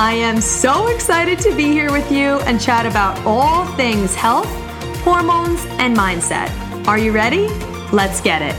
I am so excited to be here with you and chat about all things health, hormones, and mindset. Are you ready? Let's get it.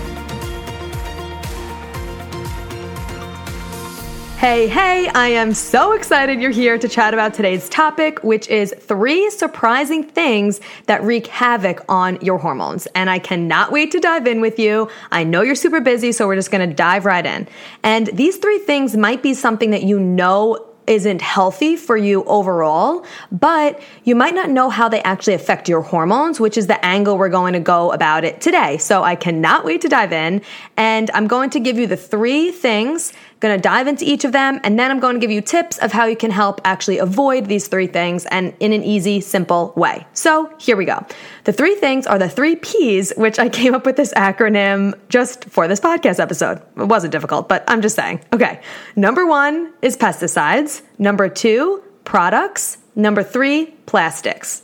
Hey, hey, I am so excited you're here to chat about today's topic, which is three surprising things that wreak havoc on your hormones. And I cannot wait to dive in with you. I know you're super busy, so we're just gonna dive right in. And these three things might be something that you know isn't healthy for you overall, but you might not know how they actually affect your hormones, which is the angle we're going to go about it today. So I cannot wait to dive in and I'm going to give you the three things going to dive into each of them, and then I'm going to give you tips of how you can help actually avoid these three things and in an easy, simple way. So here we go. The three things are the three P's, which I came up with this acronym just for this podcast episode. It wasn't difficult, but I'm just saying. Okay. Number one is pesticides. Number two, products. Number three, plastics.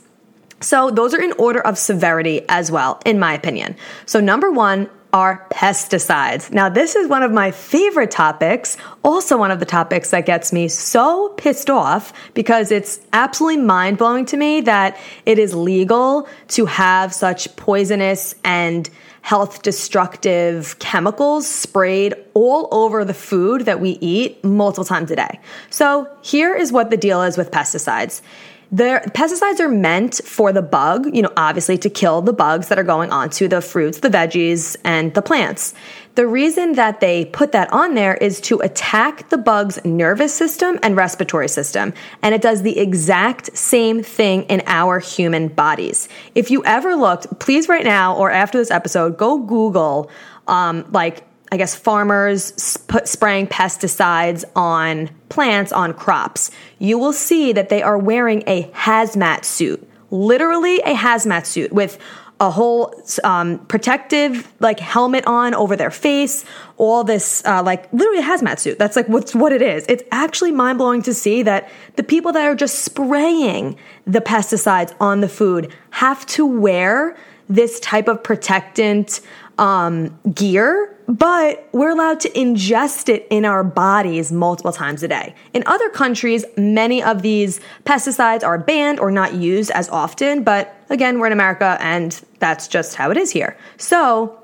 So those are in order of severity as well, in my opinion. So number one, are pesticides. Now, this is one of my favorite topics, also one of the topics that gets me so pissed off because it's absolutely mind blowing to me that it is legal to have such poisonous and health destructive chemicals sprayed all over the food that we eat multiple times a day. So, here is what the deal is with pesticides. The pesticides are meant for the bug, you know, obviously to kill the bugs that are going onto the fruits, the veggies, and the plants. The reason that they put that on there is to attack the bug's nervous system and respiratory system. And it does the exact same thing in our human bodies. If you ever looked, please right now or after this episode, go Google um, like I guess farmers sp- spraying pesticides on plants, on crops, you will see that they are wearing a hazmat suit, literally a hazmat suit with a whole um, protective like helmet on over their face, all this uh, like literally a hazmat suit. That's like what's what it is. It's actually mind blowing to see that the people that are just spraying the pesticides on the food have to wear this type of protectant um, gear but we're allowed to ingest it in our bodies multiple times a day. In other countries, many of these pesticides are banned or not used as often, but again, we're in America and that's just how it is here. So,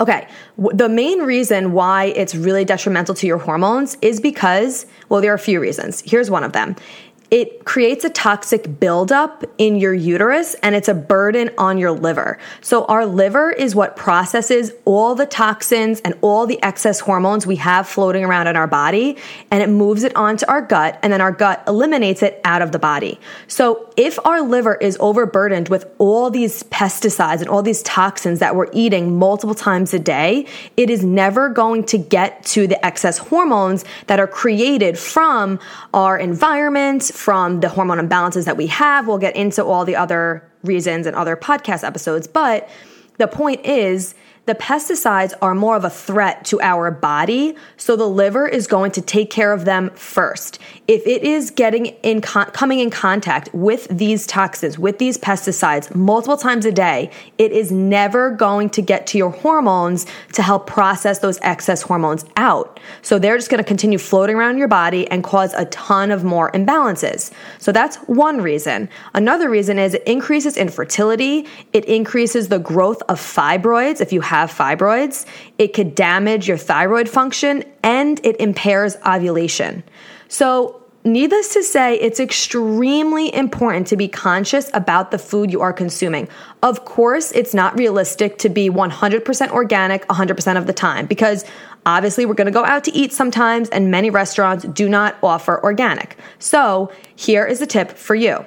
Okay, the main reason why it's really detrimental to your hormones is because, well, there are a few reasons. Here's one of them it creates a toxic buildup in your uterus and it's a burden on your liver. So our liver is what processes all the toxins and all the excess hormones we have floating around in our body and it moves it onto our gut and then our gut eliminates it out of the body. So if our liver is overburdened with all these pesticides and all these toxins that we're eating multiple times a day, it is never going to get to the excess hormones that are created from our environment, from the hormone imbalances that we have. We'll get into all the other reasons and other podcast episodes. But the point is, the pesticides are more of a threat to our body, so the liver is going to take care of them first. If it is getting in con- coming in contact with these toxins, with these pesticides multiple times a day, it is never going to get to your hormones to help process those excess hormones out. So they're just going to continue floating around your body and cause a ton of more imbalances. So that's one reason. Another reason is it increases infertility, it increases the growth of fibroids if you have fibroids, it could damage your thyroid function and it impairs ovulation. So, Needless to say, it's extremely important to be conscious about the food you are consuming. Of course, it's not realistic to be 100% organic 100% of the time because obviously we're going to go out to eat sometimes and many restaurants do not offer organic. So, here is a tip for you.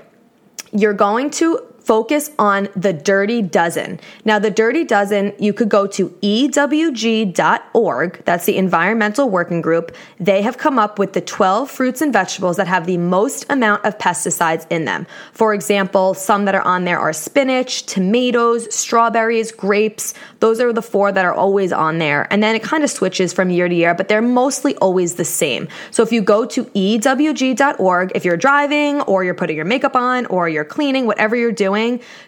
You're going to focus on the Dirty Dozen. Now, the Dirty Dozen, you could go to ewg.org. That's the Environmental Working Group. They have come up with the 12 fruits and vegetables that have the most amount of pesticides in them. For example, some that are on there are spinach, tomatoes, strawberries, grapes. Those are the four that are always on there. And then it kind of switches from year to year, but they're mostly always the same. So if you go to ewg.org, if you're driving or you're putting your makeup on or you're cleaning, whatever you're doing,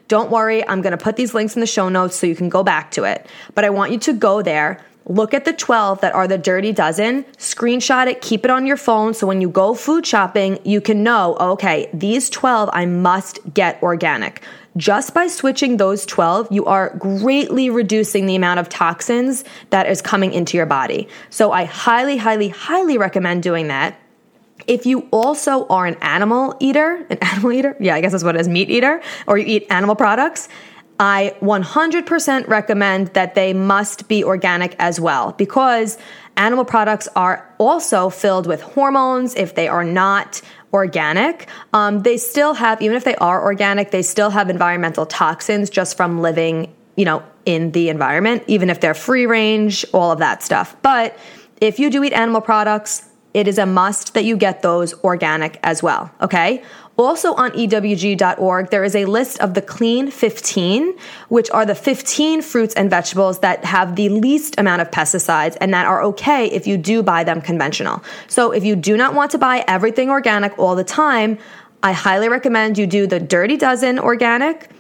don't worry. I'm going to put these links in the show notes so you can go back to it. But I want you to go there. Look at the 12 that are the dirty dozen, screenshot it, keep it on your phone so when you go food shopping, you can know, okay, these 12 I must get organic. Just by switching those 12, you are greatly reducing the amount of toxins that is coming into your body. So I highly, highly, highly recommend doing that. If you also are an animal eater, an animal eater, yeah, I guess that's what it is, meat eater, or you eat animal products, I 100% recommend that they must be organic as well because animal products are also filled with hormones if they are not organic. Um, they still have, even if they are organic, they still have environmental toxins just from living, you know, in the environment, even if they're free range, all of that stuff. But if you do eat animal products, it is a must that you get those organic as well, okay? Also on EWG.org, there is a list of the clean 15, which are the 15 fruits and vegetables that have the least amount of pesticides and that are okay if you do buy them conventional. So if you do not want to buy everything organic all the time, I highly recommend you do the Dirty Dozen organic,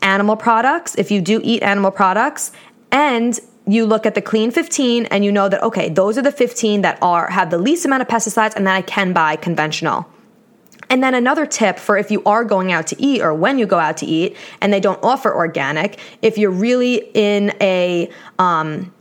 animal products, if you do eat animal products, and you look at the clean 15 and you know that okay those are the 15 that are have the least amount of pesticides and that i can buy conventional. And then another tip for if you are going out to eat or when you go out to eat and they don't offer organic if you're really in a um,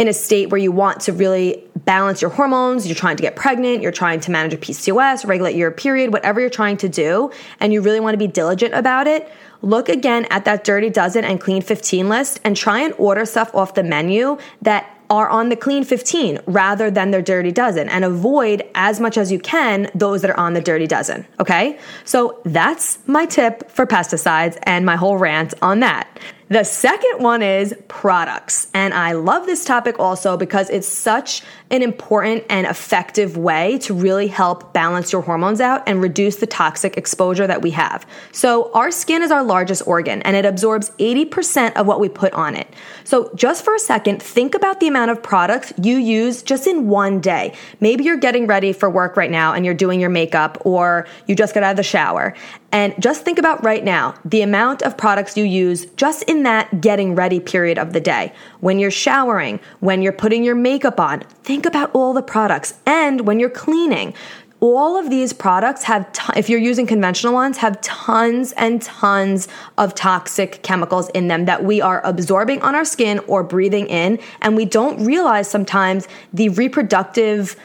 in a state where you want to really balance your hormones, you're trying to get pregnant, you're trying to manage a PCOS, regulate your period, whatever you're trying to do, and you really want to be diligent about it, look again at that Dirty Dozen and Clean 15 list and try and order stuff off the menu that are on the clean 15 rather than their dirty dozen and avoid as much as you can those that are on the dirty dozen. Okay. So that's my tip for pesticides and my whole rant on that. The second one is products. And I love this topic also because it's such an important and effective way to really help balance your hormones out and reduce the toxic exposure that we have. So, our skin is our largest organ and it absorbs 80% of what we put on it. So, just for a second, think about the amount of products you use just in one day. Maybe you're getting ready for work right now and you're doing your makeup or you just got out of the shower. And just think about right now the amount of products you use just in that getting ready period of the day. When you're showering, when you're putting your makeup on, think about all the products. And when you're cleaning, all of these products have, t- if you're using conventional ones, have tons and tons of toxic chemicals in them that we are absorbing on our skin or breathing in. And we don't realize sometimes the reproductive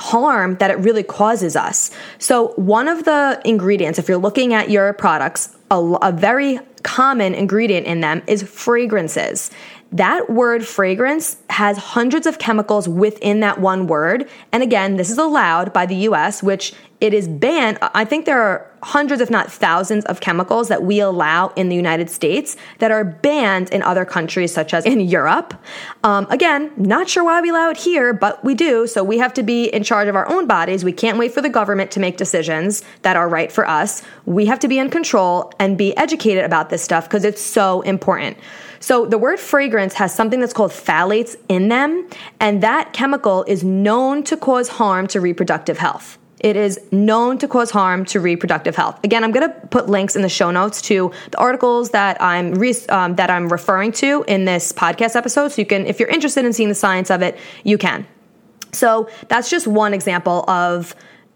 harm that it really causes us. So, one of the ingredients, if you're looking at your products, a, a very common ingredient in them is fragrances. That word fragrance has hundreds of chemicals within that one word. And again, this is allowed by the US, which it is banned. I think there are hundreds, if not thousands, of chemicals that we allow in the United States that are banned in other countries, such as in Europe. Um, again, not sure why we allow it here, but we do. So we have to be in charge of our own bodies. We can't wait for the government to make decisions that are right for us. We have to be in control and be educated about this stuff because it's so important. So the word fragrance has something that's called phthalates in them, and that chemical is known to cause harm to reproductive health. It is known to cause harm to reproductive health. Again, I'm going to put links in the show notes to the articles that I'm re- um, that I'm referring to in this podcast episode. So you can, if you're interested in seeing the science of it, you can. So that's just one example of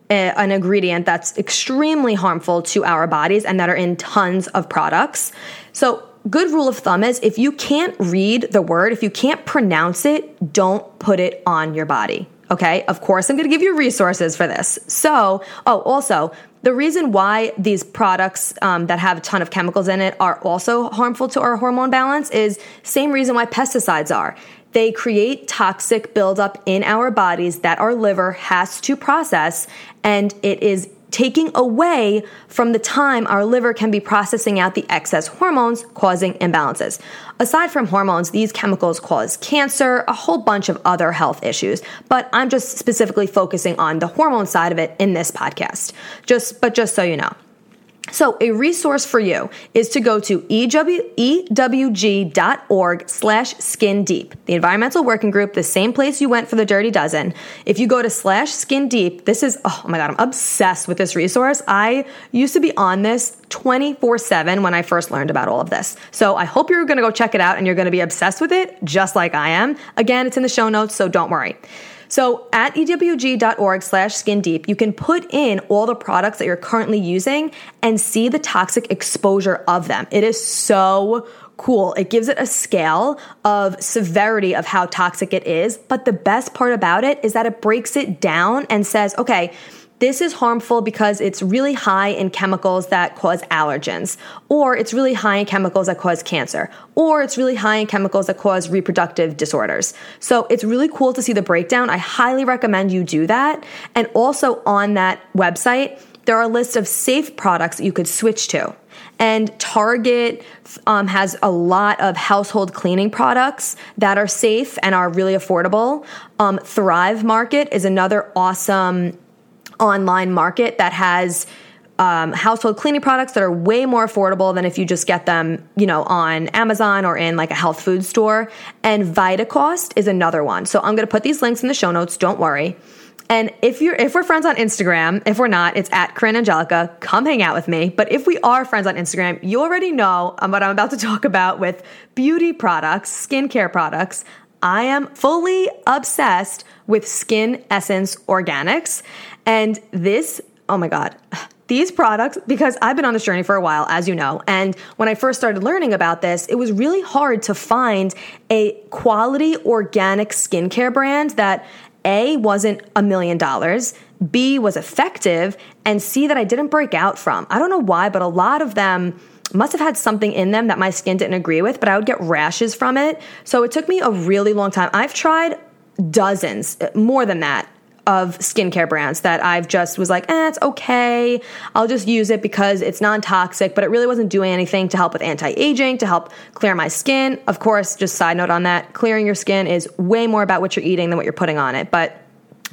a, an ingredient that's extremely harmful to our bodies and that are in tons of products. So good rule of thumb is if you can't read the word, if you can't pronounce it, don't put it on your body. Okay, of course, I'm gonna give you resources for this. So, oh, also, the reason why these products um, that have a ton of chemicals in it are also harmful to our hormone balance is same reason why pesticides are. They create toxic buildup in our bodies that our liver has to process, and it is taking away from the time our liver can be processing out the excess hormones causing imbalances. Aside from hormones, these chemicals cause cancer, a whole bunch of other health issues, but I'm just specifically focusing on the hormone side of it in this podcast. Just but just so you know. So a resource for you is to go to ewg.org slash skin deep, the environmental working group, the same place you went for the dirty dozen. If you go to slash skin deep, this is, oh my God, I'm obsessed with this resource. I used to be on this 24 7 when I first learned about all of this. So I hope you're going to go check it out and you're going to be obsessed with it just like I am. Again, it's in the show notes, so don't worry. So at ewg.org slash skin deep, you can put in all the products that you're currently using and see the toxic exposure of them. It is so cool. It gives it a scale of severity of how toxic it is. But the best part about it is that it breaks it down and says, okay, this is harmful because it's really high in chemicals that cause allergens, or it's really high in chemicals that cause cancer, or it's really high in chemicals that cause reproductive disorders. So it's really cool to see the breakdown. I highly recommend you do that. And also on that website, there are a list of safe products that you could switch to. And Target um, has a lot of household cleaning products that are safe and are really affordable. Um, Thrive Market is another awesome online market that has um, household cleaning products that are way more affordable than if you just get them, you know, on Amazon or in like a health food store. And VitaCost is another one. So I'm going to put these links in the show notes. Don't worry. And if you're if we're friends on Instagram, if we're not, it's at Corinne Angelica. Come hang out with me. But if we are friends on Instagram, you already know what I'm about to talk about with beauty products, skincare products. I am fully obsessed with Skin Essence Organics. And this, oh my God, these products, because I've been on this journey for a while, as you know, and when I first started learning about this, it was really hard to find a quality organic skincare brand that A, wasn't a million dollars, B, was effective, and C, that I didn't break out from. I don't know why, but a lot of them must have had something in them that my skin didn't agree with, but I would get rashes from it. So it took me a really long time. I've tried dozens, more than that, of skincare brands that I've just was like, eh, it's okay. I'll just use it because it's non toxic, but it really wasn't doing anything to help with anti aging, to help clear my skin. Of course, just side note on that, clearing your skin is way more about what you're eating than what you're putting on it. But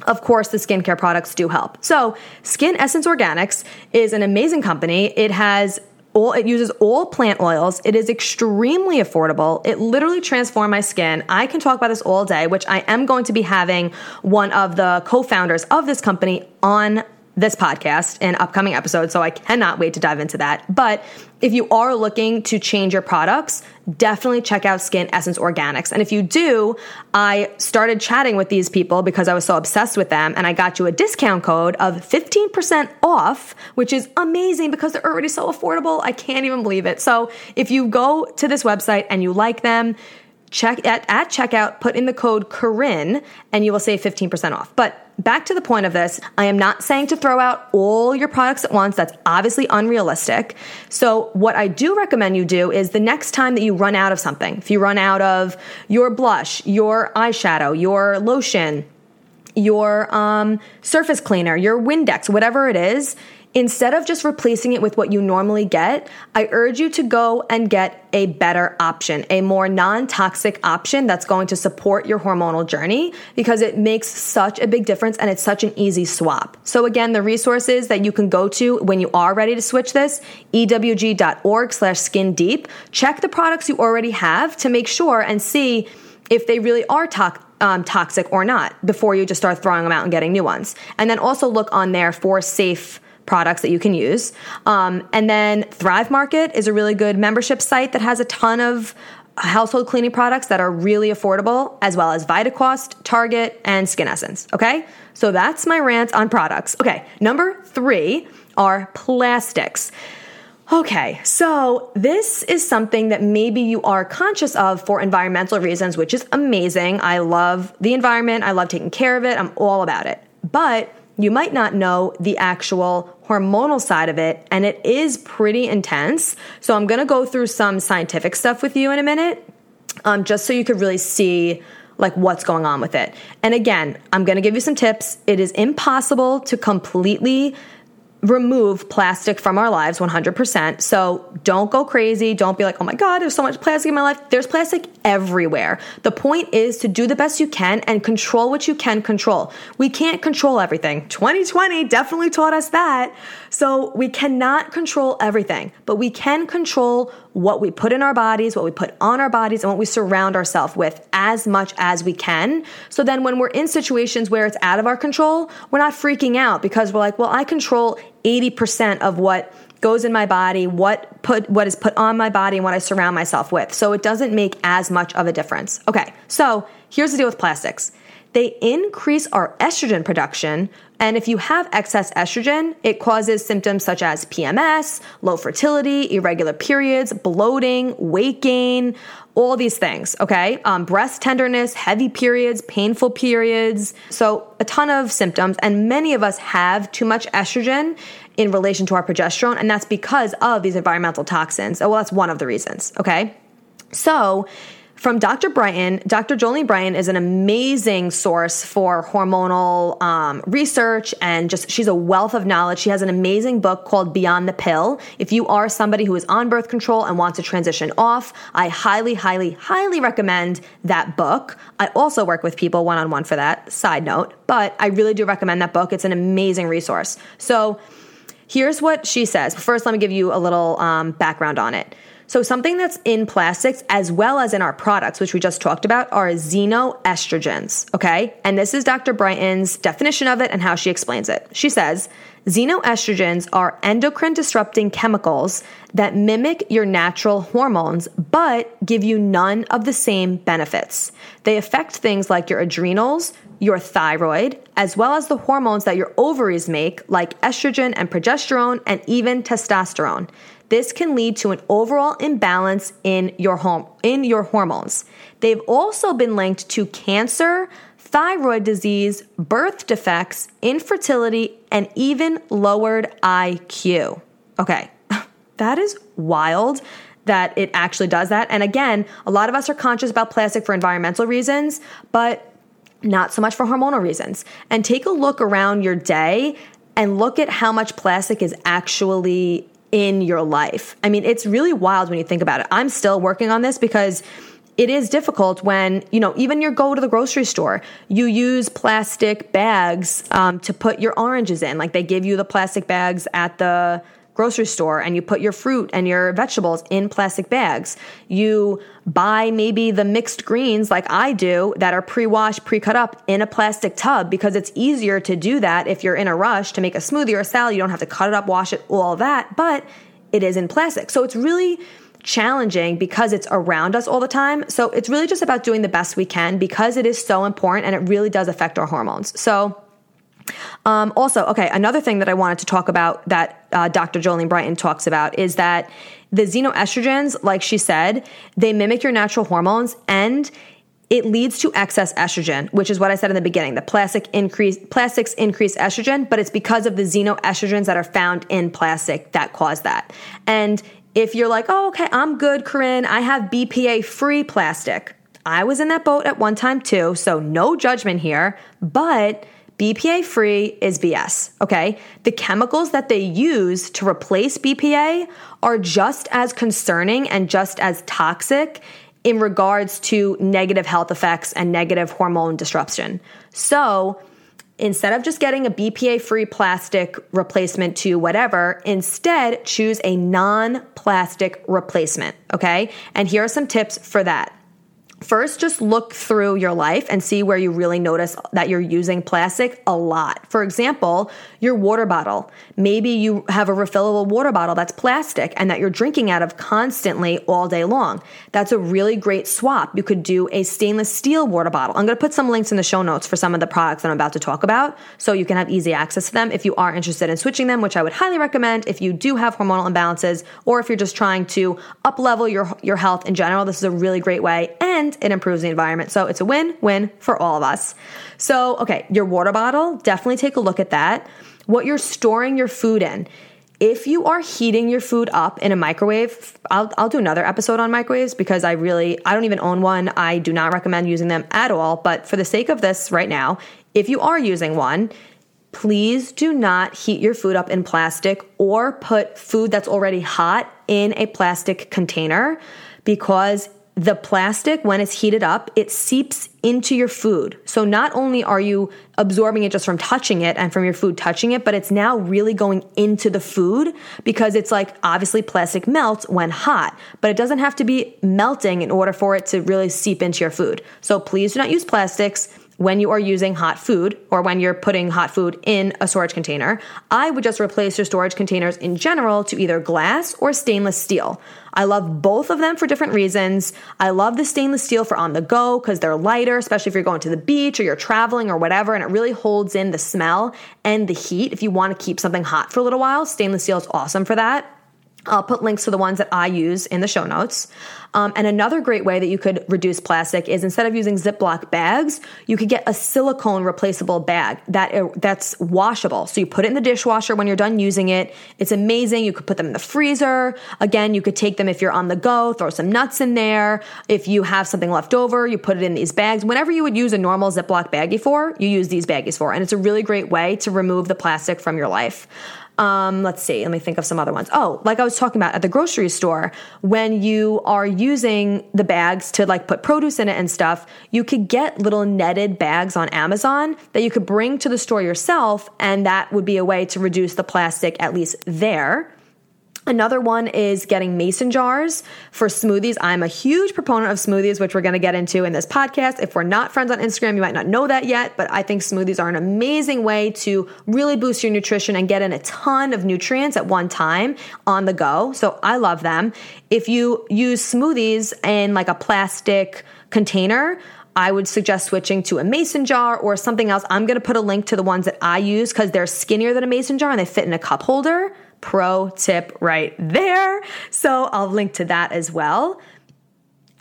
of course, the skincare products do help. So, Skin Essence Organics is an amazing company. It has all it uses all plant oils. It is extremely affordable. It literally transformed my skin. I can talk about this all day, which I am going to be having one of the co-founders of this company on this podcast in upcoming episodes, so I cannot wait to dive into that. But if you are looking to change your products, definitely check out Skin Essence Organics. And if you do, I started chatting with these people because I was so obsessed with them, and I got you a discount code of 15% off, which is amazing because they're already so affordable. I can't even believe it. So if you go to this website and you like them, check at, at checkout, put in the code Corinne, and you will save 15% off. But back to the point of this, I am not saying to throw out all your products at once. That's obviously unrealistic. So, what I do recommend you do is the next time that you run out of something, if you run out of your blush, your eyeshadow, your lotion, your um, surface cleaner, your Windex, whatever it is, Instead of just replacing it with what you normally get, I urge you to go and get a better option, a more non toxic option that's going to support your hormonal journey because it makes such a big difference and it's such an easy swap. So again, the resources that you can go to when you are ready to switch this, ewg.org slash skin deep. Check the products you already have to make sure and see if they really are toxic. Um, toxic or not before you just start throwing them out and getting new ones. And then also look on there for safe products that you can use. Um, and then Thrive Market is a really good membership site that has a ton of household cleaning products that are really affordable, as well as VitaCost, Target, and Skin Essence. Okay, so that's my rant on products. Okay, number three are plastics. Okay, so this is something that maybe you are conscious of for environmental reasons, which is amazing. I love the environment, I love taking care of it, I'm all about it. But you might not know the actual hormonal side of it, and it is pretty intense. So, I'm gonna go through some scientific stuff with you in a minute, um, just so you could really see like what's going on with it. And again, I'm gonna give you some tips. It is impossible to completely remove plastic from our lives 100%. So don't go crazy. Don't be like, oh my God, there's so much plastic in my life. There's plastic everywhere. The point is to do the best you can and control what you can control. We can't control everything. 2020 definitely taught us that. So we cannot control everything, but we can control what we put in our bodies, what we put on our bodies, and what we surround ourselves with as much as we can. So then when we're in situations where it's out of our control, we're not freaking out because we're like, well, I control 80% of what goes in my body, what put what is put on my body and what I surround myself with. So it doesn't make as much of a difference. Okay. So, here's the deal with plastics. They increase our estrogen production, and if you have excess estrogen, it causes symptoms such as PMS, low fertility, irregular periods, bloating, weight gain, all these things, okay? Um, breast tenderness, heavy periods, painful periods. So, a ton of symptoms, and many of us have too much estrogen in relation to our progesterone, and that's because of these environmental toxins. Oh, well, that's one of the reasons, okay? So, from Dr. Brighten. Dr. Jolene Brighten is an amazing source for hormonal um, research and just she's a wealth of knowledge. She has an amazing book called Beyond the Pill. If you are somebody who is on birth control and wants to transition off, I highly, highly, highly recommend that book. I also work with people one on one for that, side note, but I really do recommend that book. It's an amazing resource. So, here's what she says. First, let me give you a little um, background on it. So, something that's in plastics as well as in our products, which we just talked about, are xenoestrogens. Okay. And this is Dr. Brighten's definition of it and how she explains it. She says, Xenoestrogens are endocrine disrupting chemicals that mimic your natural hormones but give you none of the same benefits. They affect things like your adrenals, your thyroid, as well as the hormones that your ovaries make, like estrogen and progesterone, and even testosterone. This can lead to an overall imbalance in your home in your hormones. They've also been linked to cancer, thyroid disease, birth defects, infertility, and even lowered IQ. Okay. that is wild that it actually does that. And again, a lot of us are conscious about plastic for environmental reasons, but not so much for hormonal reasons. And take a look around your day and look at how much plastic is actually in your life. I mean, it's really wild when you think about it. I'm still working on this because it is difficult when you know even you go to the grocery store you use plastic bags um, to put your oranges in like they give you the plastic bags at the grocery store and you put your fruit and your vegetables in plastic bags you buy maybe the mixed greens like i do that are pre-washed pre-cut up in a plastic tub because it's easier to do that if you're in a rush to make a smoothie or a salad you don't have to cut it up wash it all that but it is in plastic so it's really challenging because it's around us all the time. So it's really just about doing the best we can because it is so important and it really does affect our hormones. So um, also, okay, another thing that I wanted to talk about that uh, Dr. Jolene Brighten talks about is that the xenoestrogens, like she said, they mimic your natural hormones and it leads to excess estrogen, which is what I said in the beginning. The plastic increase, plastics increase estrogen, but it's because of the xenoestrogens that are found in plastic that cause that. And if you're like, oh, okay, I'm good, Corinne, I have BPA free plastic. I was in that boat at one time too, so no judgment here, but BPA free is BS, okay? The chemicals that they use to replace BPA are just as concerning and just as toxic in regards to negative health effects and negative hormone disruption. So, instead of just getting a BPA free plastic replacement to whatever, instead choose a non plastic replacement. Okay. And here are some tips for that. First, just look through your life and see where you really notice that you're using plastic a lot. For example, your water bottle. Maybe you have a refillable water bottle that's plastic and that you're drinking out of constantly all day long. That's a really great swap. You could do a stainless steel water bottle. I'm going to put some links in the show notes for some of the products that I'm about to talk about so you can have easy access to them if you are interested in switching them, which I would highly recommend if you do have hormonal imbalances or if you're just trying to up level your, your health in general. This is a really great way and it improves the environment. So it's a win win for all of us. So, okay, your water bottle, definitely take a look at that what you're storing your food in. If you are heating your food up in a microwave, I'll, I'll do another episode on microwaves because I really, I don't even own one. I do not recommend using them at all. But for the sake of this right now, if you are using one, please do not heat your food up in plastic or put food that's already hot in a plastic container because the plastic, when it's heated up, it seeps into your food. So not only are you absorbing it just from touching it and from your food touching it, but it's now really going into the food because it's like obviously plastic melts when hot, but it doesn't have to be melting in order for it to really seep into your food. So please do not use plastics when you are using hot food or when you're putting hot food in a storage container, I would just replace your storage containers in general to either glass or stainless steel. I love both of them for different reasons. I love the stainless steel for on the go because they're lighter, especially if you're going to the beach or you're traveling or whatever, and it really holds in the smell and the heat. If you want to keep something hot for a little while, stainless steel is awesome for that. I'll put links to the ones that I use in the show notes. Um, and another great way that you could reduce plastic is instead of using Ziploc bags, you could get a silicone replaceable bag that uh, that's washable. So you put it in the dishwasher when you're done using it. It's amazing. You could put them in the freezer. Again, you could take them if you're on the go, throw some nuts in there. If you have something left over, you put it in these bags. Whenever you would use a normal Ziploc baggie for, you use these baggies for. And it's a really great way to remove the plastic from your life. Um, let's see, let me think of some other ones. Oh, like I was talking about at the grocery store, when you are using the bags to like put produce in it and stuff, you could get little netted bags on Amazon that you could bring to the store yourself, and that would be a way to reduce the plastic, at least there. Another one is getting mason jars for smoothies. I'm a huge proponent of smoothies, which we're going to get into in this podcast. If we're not friends on Instagram, you might not know that yet, but I think smoothies are an amazing way to really boost your nutrition and get in a ton of nutrients at one time on the go. So I love them. If you use smoothies in like a plastic container, I would suggest switching to a mason jar or something else. I'm going to put a link to the ones that I use because they're skinnier than a mason jar and they fit in a cup holder pro tip right there. So I'll link to that as well.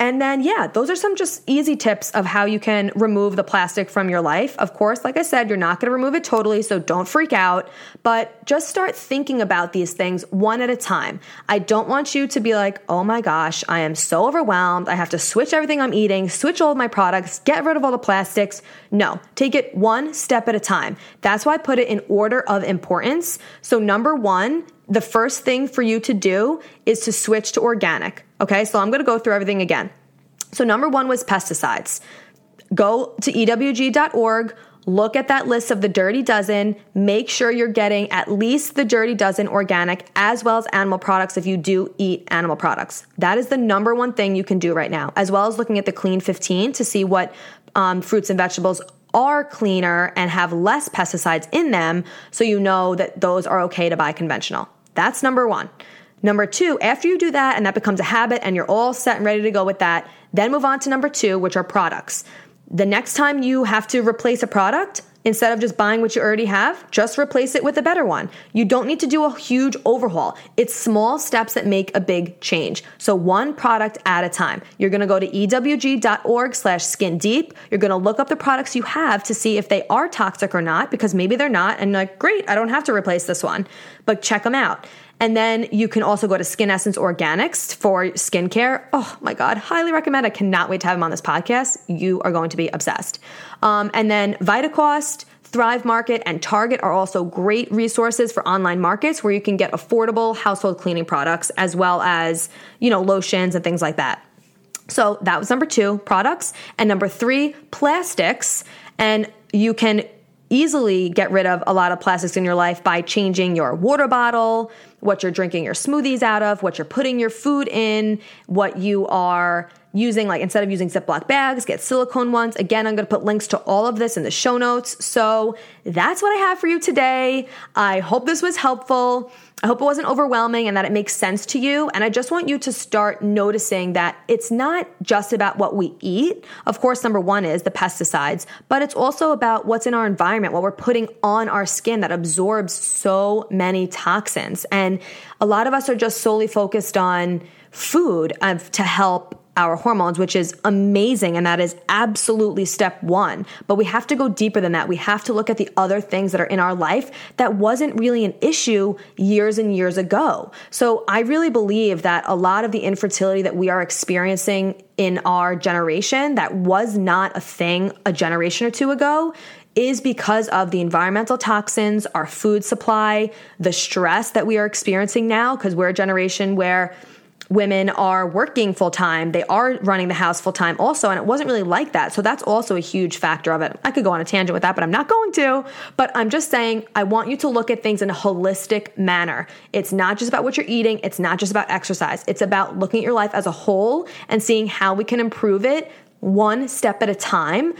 And then, yeah, those are some just easy tips of how you can remove the plastic from your life. Of course, like I said, you're not gonna remove it totally, so don't freak out, but just start thinking about these things one at a time. I don't want you to be like, oh my gosh, I am so overwhelmed. I have to switch everything I'm eating, switch all of my products, get rid of all the plastics. No, take it one step at a time. That's why I put it in order of importance. So, number one, the first thing for you to do is to switch to organic. Okay, so I'm gonna go through everything again. So, number one was pesticides. Go to ewg.org, look at that list of the dirty dozen, make sure you're getting at least the dirty dozen organic as well as animal products if you do eat animal products. That is the number one thing you can do right now, as well as looking at the clean 15 to see what um, fruits and vegetables are cleaner and have less pesticides in them so you know that those are okay to buy conventional. That's number one. Number two, after you do that and that becomes a habit and you're all set and ready to go with that, then move on to number two, which are products. The next time you have to replace a product, instead of just buying what you already have, just replace it with a better one. You don't need to do a huge overhaul. It's small steps that make a big change. So one product at a time. You're going to go to ewg.org slash skin deep. You're going to look up the products you have to see if they are toxic or not, because maybe they're not. And like, great, I don't have to replace this one, but check them out. And then you can also go to Skin Essence Organics for skincare. Oh my God, highly recommend. I cannot wait to have him on this podcast. You are going to be obsessed. Um, and then VitaCost. Thrive Market and Target are also great resources for online markets where you can get affordable household cleaning products as well as, you know, lotions and things like that. So that was number two, products. And number three, plastics. And you can easily get rid of a lot of plastics in your life by changing your water bottle, what you're drinking your smoothies out of, what you're putting your food in, what you are using, like instead of using Ziploc bags, get silicone ones. Again, I'm going to put links to all of this in the show notes. So that's what I have for you today. I hope this was helpful. I hope it wasn't overwhelming and that it makes sense to you. And I just want you to start noticing that it's not just about what we eat. Of course, number one is the pesticides, but it's also about what's in our environment, what we're putting on our skin that absorbs so many toxins. And a lot of us are just solely focused on food uh, to help our hormones, which is amazing. And that is absolutely step one. But we have to go deeper than that. We have to look at the other things that are in our life that wasn't really an issue years and years ago. So I really believe that a lot of the infertility that we are experiencing in our generation that was not a thing a generation or two ago is because of the environmental toxins, our food supply, the stress that we are experiencing now, because we're a generation where women are working full time, they are running the house full time also, and it wasn't really like that. So that's also a huge factor of it. I could go on a tangent with that, but I'm not going to. But I'm just saying, I want you to look at things in a holistic manner. It's not just about what you're eating, it's not just about exercise, it's about looking at your life as a whole and seeing how we can improve it one step at a time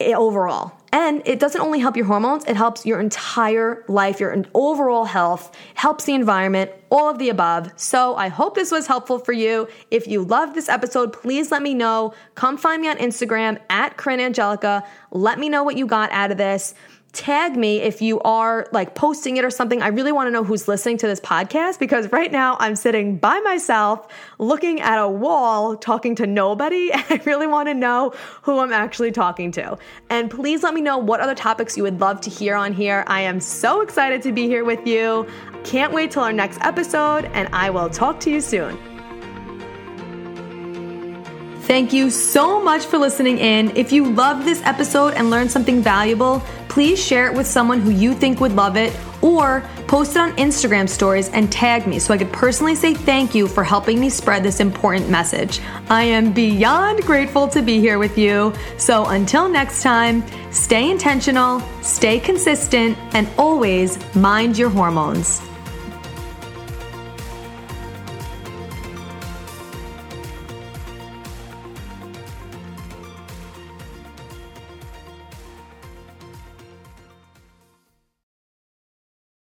eh, overall. And it doesn't only help your hormones, it helps your entire life, your overall health, helps the environment, all of the above. So I hope this was helpful for you. If you loved this episode, please let me know. Come find me on Instagram at Corinne Angelica. Let me know what you got out of this tag me if you are like posting it or something. I really want to know who's listening to this podcast because right now I'm sitting by myself looking at a wall talking to nobody. And I really want to know who I'm actually talking to. And please let me know what other topics you would love to hear on here. I am so excited to be here with you. Can't wait till our next episode, and I will talk to you soon. Thank you so much for listening in. If you loved this episode and learned something valuable, please share it with someone who you think would love it or post it on Instagram stories and tag me so I could personally say thank you for helping me spread this important message. I am beyond grateful to be here with you. So until next time, stay intentional, stay consistent, and always mind your hormones.